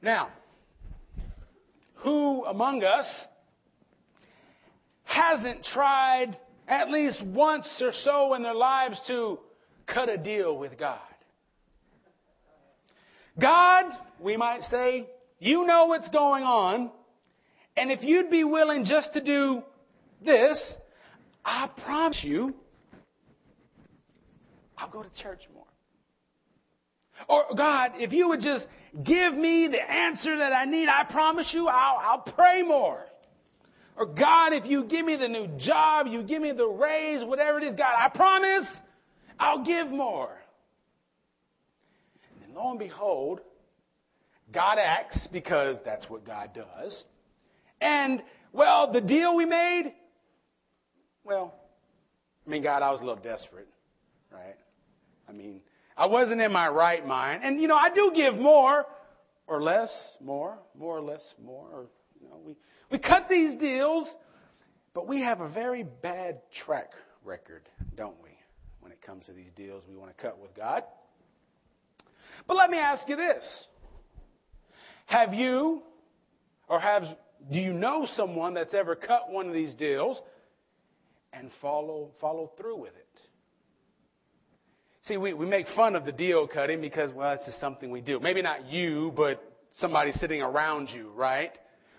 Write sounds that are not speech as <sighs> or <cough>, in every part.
Now, who among us hasn't tried at least once or so in their lives to cut a deal with God? God, we might say, you know what's going on, and if you'd be willing just to do this, I promise you, I'll go to church more. Or God, if you would just give me the answer that I need, I promise you I'll, I'll pray more. Or God, if you give me the new job, you give me the raise, whatever it is, God, I promise I'll give more. And lo and behold, God acts because that's what God does. And, well, the deal we made, well, I mean, God, I was a little desperate, right? I mean, I wasn't in my right mind. And, you know, I do give more or less, more, more or less, more. Or, you know, we, we cut these deals, but we have a very bad track record, don't we, when it comes to these deals we want to cut with God. But let me ask you this. Have you, or have, do you know someone that's ever cut one of these deals and follow, follow through with it? See, we, we make fun of the deal cutting because, well, it's just something we do. Maybe not you, but somebody sitting around you, right?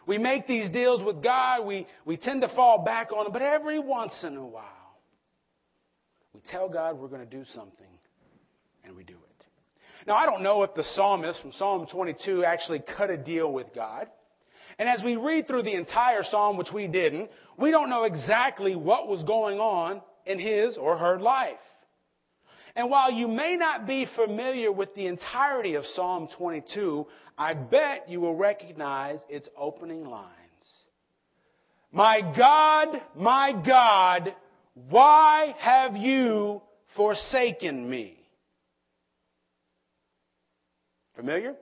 We make these deals with God. We, we tend to fall back on them, but every once in a while, we tell God we're going to do something, and we do it. Now, I don't know if the psalmist from Psalm 22 actually cut a deal with God. And as we read through the entire psalm, which we didn't, we don't know exactly what was going on in his or her life. And while you may not be familiar with the entirety of Psalm 22, I bet you will recognize its opening lines. My God, my God, why have you forsaken me? Familiar?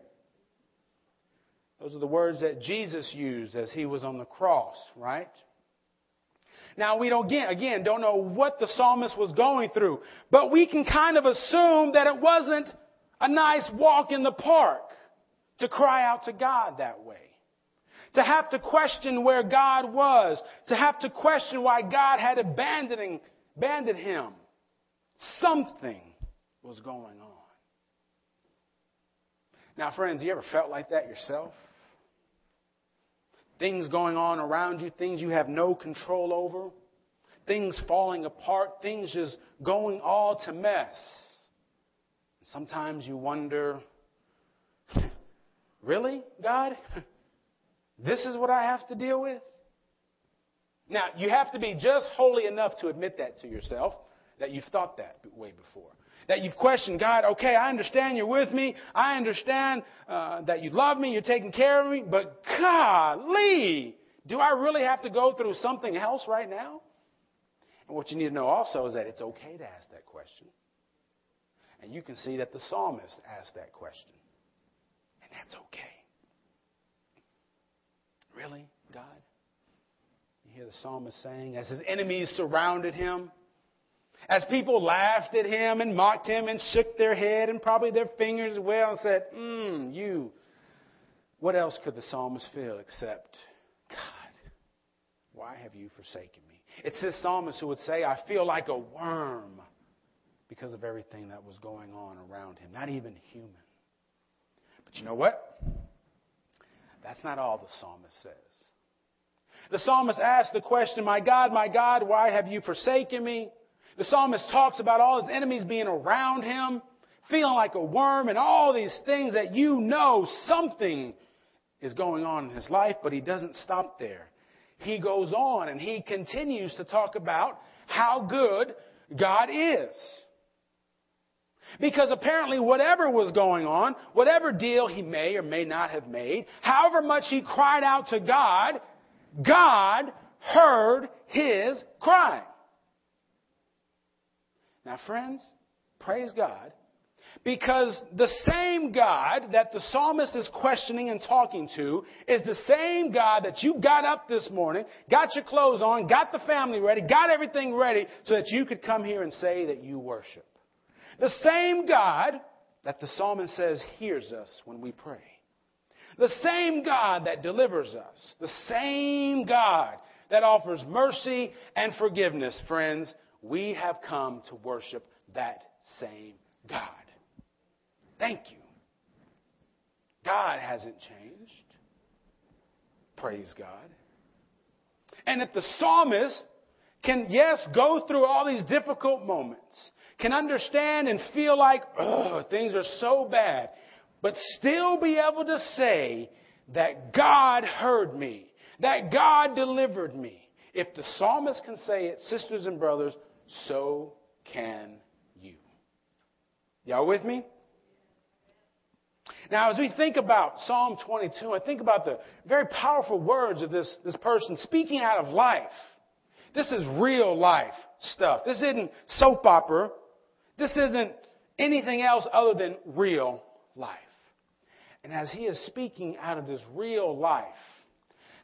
Those are the words that Jesus used as he was on the cross, right? Now we don't, again, again, don't know what the psalmist was going through, but we can kind of assume that it wasn't a nice walk in the park to cry out to God that way. To have to question where God was. To have to question why God had abandoning, abandoned him. Something was going on. Now, friends, you ever felt like that yourself? Things going on around you, things you have no control over, things falling apart, things just going all to mess. Sometimes you wonder, <laughs> really, God? <laughs> This is what I have to deal with? Now, you have to be just holy enough to admit that to yourself, that you've thought that way before that you've questioned God, okay, I understand you're with me. I understand uh, that you love me, you're taking care of me, but golly, do I really have to go through something else right now? And what you need to know also is that it's okay to ask that question. And you can see that the psalmist asked that question. And that's okay. Really, God? You hear the psalmist saying, as his enemies surrounded him, as people laughed at him and mocked him and shook their head and probably their fingers as well and said, Hmm, you. What else could the psalmist feel except, God, why have you forsaken me? It's this psalmist who would say, I feel like a worm because of everything that was going on around him, not even human. But you know what? That's not all the psalmist says. The psalmist asked the question, My God, my God, why have you forsaken me? The psalmist talks about all his enemies being around him, feeling like a worm, and all these things that you know something is going on in his life, but he doesn't stop there. He goes on and he continues to talk about how good God is. Because apparently, whatever was going on, whatever deal he may or may not have made, however much he cried out to God, God heard his cry. Now, friends, praise God. Because the same God that the psalmist is questioning and talking to is the same God that you got up this morning, got your clothes on, got the family ready, got everything ready so that you could come here and say that you worship. The same God that the psalmist says hears us when we pray. The same God that delivers us, the same God that offers mercy and forgiveness, friends, we have come to worship that same God. Thank you. God hasn't changed. Praise God. And if the psalmist can, yes, go through all these difficult moments, can understand and feel like, things are so bad, but still be able to say that God heard me, that God delivered me. If the psalmist can say it, sisters and brothers, so can you. Y'all with me? Now, as we think about Psalm 22, I think about the very powerful words of this, this person speaking out of life. This is real life stuff. This isn't soap opera. This isn't anything else other than real life. And as he is speaking out of this real life,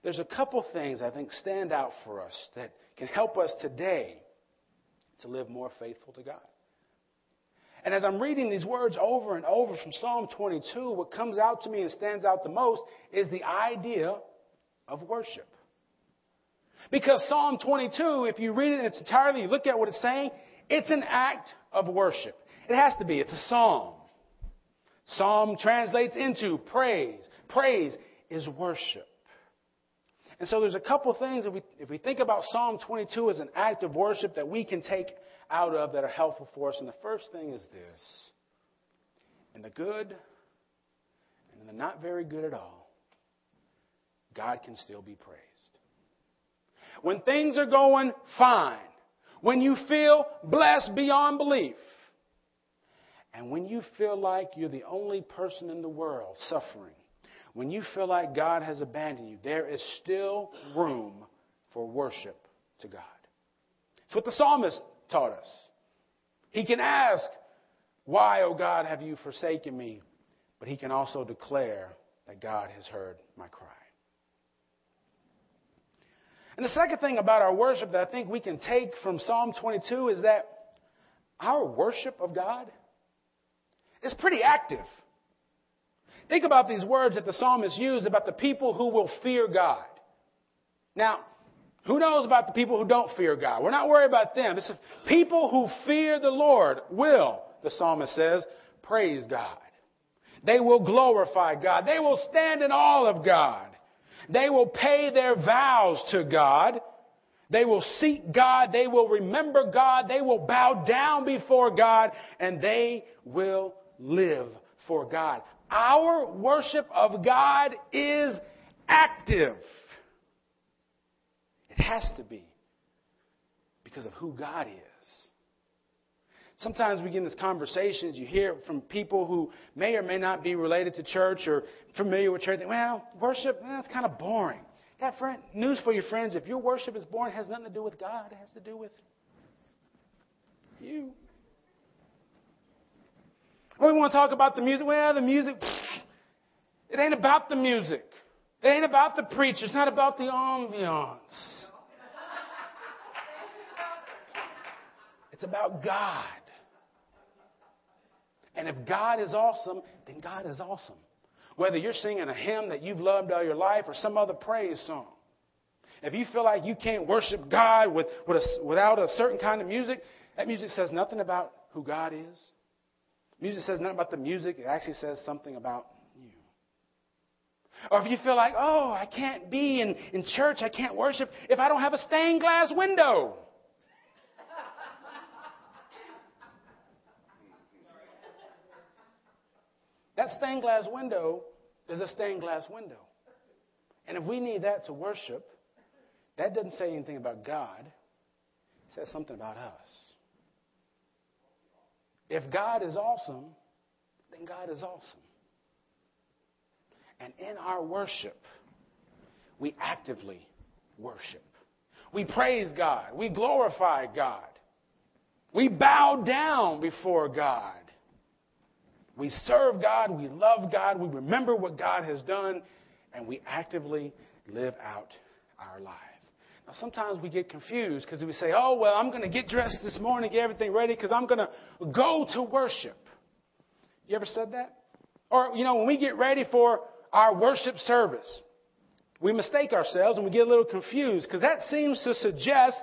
there's a couple things I think stand out for us that can help us today to live more faithful to God. And as I'm reading these words over and over from Psalm 22, what comes out to me and stands out the most is the idea of worship. Because Psalm 22, if you read it in its entirety, you look at what it's saying, it's an act of worship. It has to be. It's a psalm. Psalm translates into praise. Praise is worship. And so there's a couple things if we, if we think about Psalm 22 as an act of worship that we can take out of that are helpful for us. And the first thing is this in the good and in the not very good at all, God can still be praised. When things are going fine, when you feel blessed beyond belief, and when you feel like you're the only person in the world suffering, when you feel like God has abandoned you, there is still room for worship to God. It's what the psalmist taught us. He can ask, Why, O God, have you forsaken me? But he can also declare that God has heard my cry. And the second thing about our worship that I think we can take from Psalm 22 is that our worship of God is pretty active. Think about these words that the psalmist used about the people who will fear God. Now, who knows about the people who don't fear God? We're not worried about them. It's people who fear the Lord will, the psalmist says, praise God. They will glorify God. They will stand in awe of God. They will pay their vows to God. They will seek God. They will remember God. They will bow down before God and they will live for God. Our worship of God is active. It has to be because of who God is. Sometimes we get in these conversations, you hear from people who may or may not be related to church or familiar with church. Well, worship, eh, that's kind of boring. Got friend, news for your friends. If your worship is boring, it has nothing to do with God. It has to do with you. We want to talk about the music. Well, the music, it ain't about the music. It ain't about the preacher. It's not about the ambiance. It's about God. And if God is awesome, then God is awesome. Whether you're singing a hymn that you've loved all your life or some other praise song. If you feel like you can't worship God with, with a, without a certain kind of music, that music says nothing about who God is. Music says nothing about the music, it actually says something about you. Or if you feel like, oh, I can't be in, in church, I can't worship if I don't have a stained glass window. That stained glass window is a stained glass window. And if we need that to worship, that doesn't say anything about God. It says something about us. If God is awesome, then God is awesome. And in our worship, we actively worship. We praise God. We glorify God. We bow down before God. We serve God, we love God, we remember what God has done, and we actively live out our life. Now, sometimes we get confused because we say, oh, well, I'm going to get dressed this morning, get everything ready because I'm going to go to worship. You ever said that? Or, you know, when we get ready for our worship service, we mistake ourselves and we get a little confused because that seems to suggest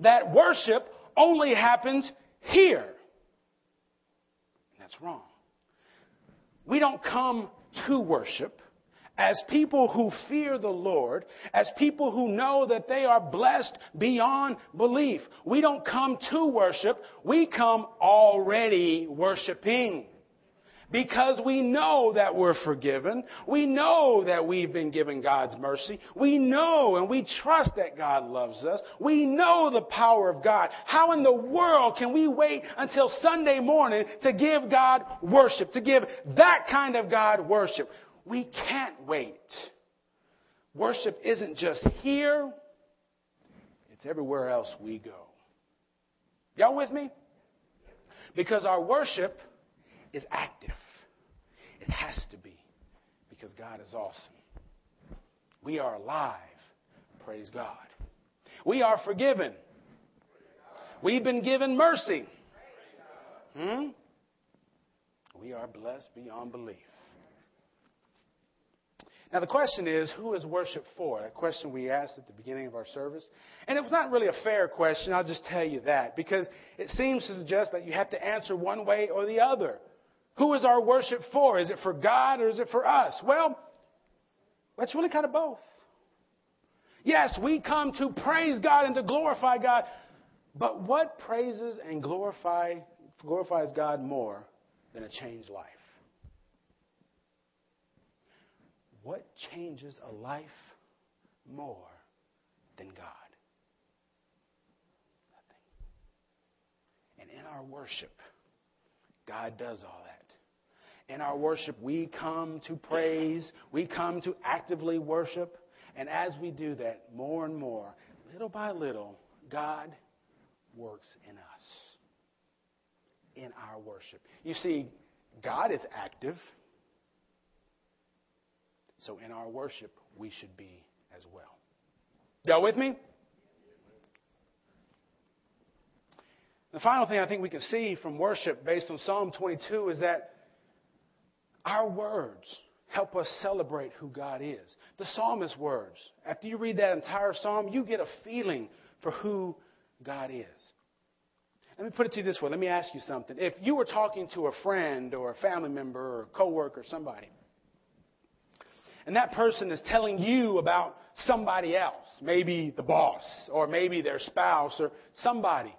that worship only happens here. That's wrong. We don't come to worship as people who fear the Lord, as people who know that they are blessed beyond belief. We don't come to worship, we come already worshiping because we know that we're forgiven. We know that we've been given God's mercy. We know and we trust that God loves us. We know the power of God. How in the world can we wait until Sunday morning to give God worship, to give that kind of God worship? We can't wait. Worship isn't just here, it's everywhere else we go. Y'all with me? Because our worship is active. It has to be because God is awesome. We are alive. Praise God. We are forgiven. We've been given mercy. Hmm? We are blessed beyond belief. Now, the question is, who is worship for? That question we asked at the beginning of our service. And it was not really a fair question, I'll just tell you that, because it seems to suggest that you have to answer one way or the other. Who is our worship for? Is it for God or is it for us? Well, that's really kind of both. Yes, we come to praise God and to glorify God, but what praises and glorify, glorifies God more than a changed life? What changes a life more than God? Nothing. And in our worship, God does all that. In our worship, we come to praise, we come to actively worship. And as we do that, more and more, little by little, God works in us, in our worship. You see, God is active. So in our worship, we should be as well. Y'all with me? The final thing I think we can see from worship based on Psalm 22 is that our words help us celebrate who God is. The psalmist's words, after you read that entire psalm, you get a feeling for who God is. Let me put it to you this way. Let me ask you something. If you were talking to a friend or a family member or a coworker or somebody, and that person is telling you about somebody else, maybe the boss or maybe their spouse or somebody,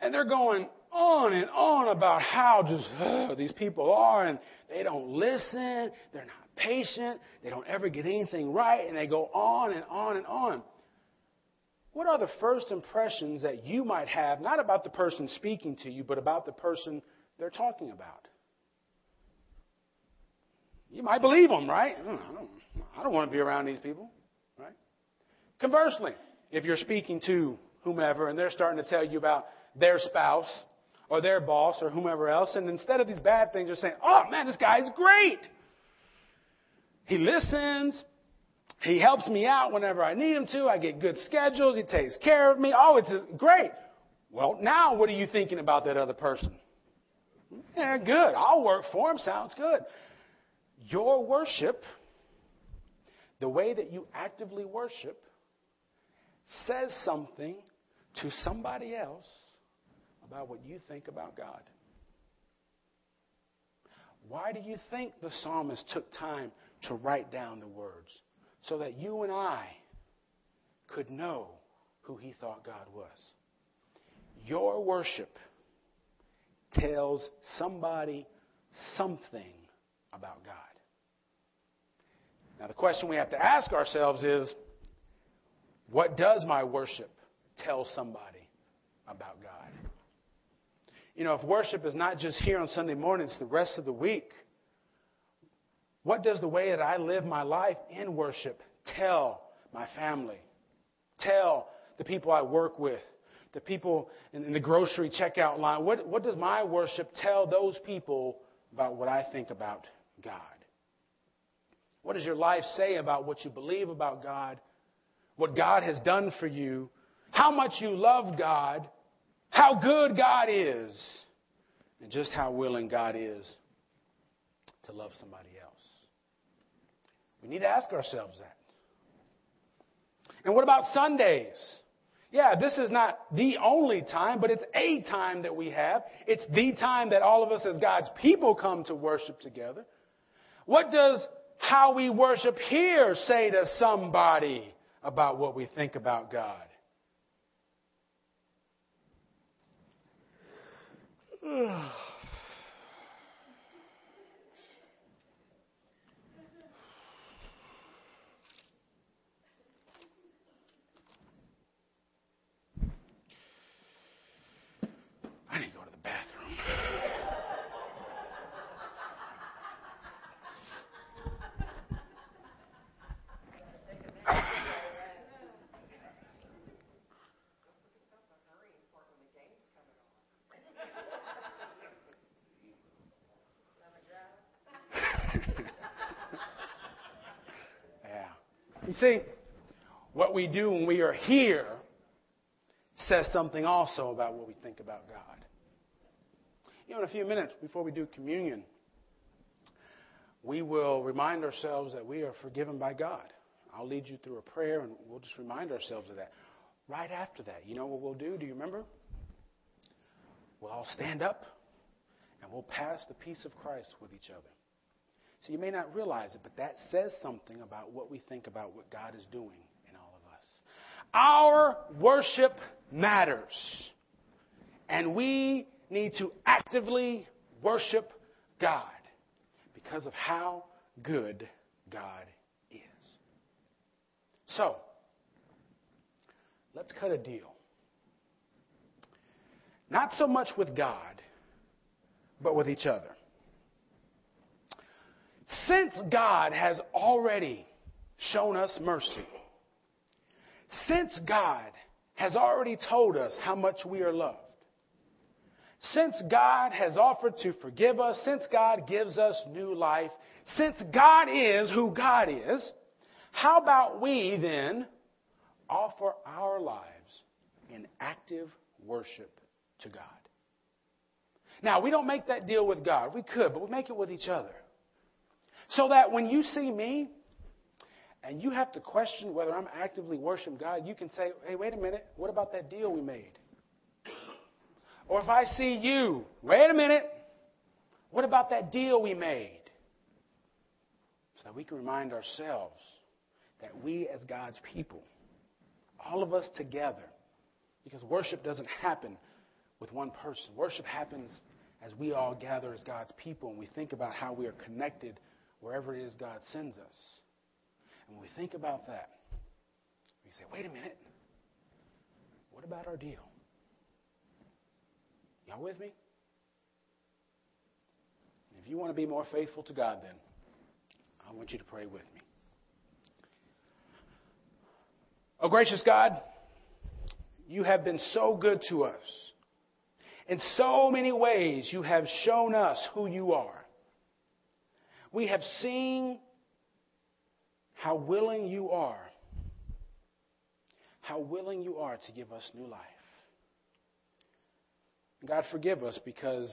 and they're going, on and on about how just these people are, and they don't listen, they're not patient, they don't ever get anything right, and they go on and on and on. What are the first impressions that you might have, not about the person speaking to you, but about the person they're talking about? You might believe them, right? I don't, want to be around these people, right? Conversely, if you're speaking to whomever and they're starting to tell you about their spouse or their boss or whomever else. And instead of these bad things, they're saying, oh man, this guy's great. He listens. He helps me out whenever I need him to. I get good schedules. He takes care of me. Oh, it's great. Well, now what are you thinking about that other person? Yeah, good. I'll work for him. Sounds good. Your worship, the way that you actively worship, says something to somebody else about what you think about God. Why do you think the psalmist took time to write down the words? So that you and I could know who he thought God was. Your worship tells somebody something about God. Now, the question we have to ask ourselves is what does my worship tell somebody about God? you know, if worship is not just here on Sunday mornings, the rest of the week. What does the way that I live my life in worship tell my family? Tell the people I work with, the people in the grocery checkout line? What, what does my worship tell those people about what I think about God? What does your life say about what you believe about God? What God has done for you? How much you love God? how good God is and just how willing God is to love somebody else. We need to ask ourselves that. And what about Sundays? Yeah, this is not the only time, but it's a time that we have. It's the time that all of us as God's people come to worship together. What does how we worship here say to somebody about what we think about God? I <sighs> <sighs> need to go to the bathroom. yeah. You see, what we do when we are here says something also about what we think about God. You know, in a few minutes before we do communion, we will remind ourselves that we are forgiven by God. I'll lead you through a prayer and we'll just remind ourselves of that. Right after that, you know what we'll do? Do you remember? We'll all stand up and we'll pass the peace of Christ with each other. So you may not realize it, but that says something about what we think about what God is doing in all of us. Our worship matters. And we need to actively worship God because of how good God is. So, let's cut a deal. Not so much with God, but with each other. Since God has already shown us mercy, since God has already told us how much we are loved, since God has offered to forgive us, since God gives us new life, since God is who God is, how about we then offer our lives in active worship to God? Now, we don't make that deal with God. We could, but we make it with each other. So that when you see me and you have to question whether I'm actively worshiping God, you can say, hey, wait a minute, what about that deal we made? Or if I see you, wait a minute, what about that deal we made? So that we can remind ourselves that we, as God's people, all of us together, because worship doesn't happen with one person, worship happens as we all gather as God's people and we think about how we are connected wherever it is God sends us. And when we think about that, we say, wait a minute, what about our deal? Y'all with me? If you want to be more faithful to God, then I want you to pray with me. Oh, gracious God, you have been so good to us. In so many ways, you have shown us who you are. We have seen how willing you are, how willing you are to give us new life. God, forgive us because,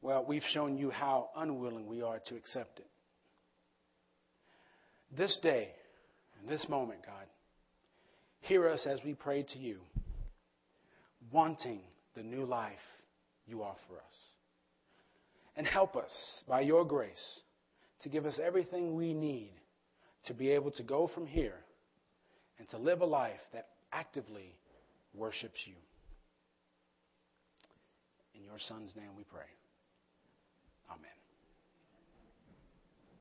well, we've shown you how unwilling we are to accept it. This day, in this moment, God, hear us as we pray to you, wanting the new life you offer us. And help us, by your grace, to give us everything we need to be able to go from here and to live a life that actively worships you. In your Son's name we pray. Amen.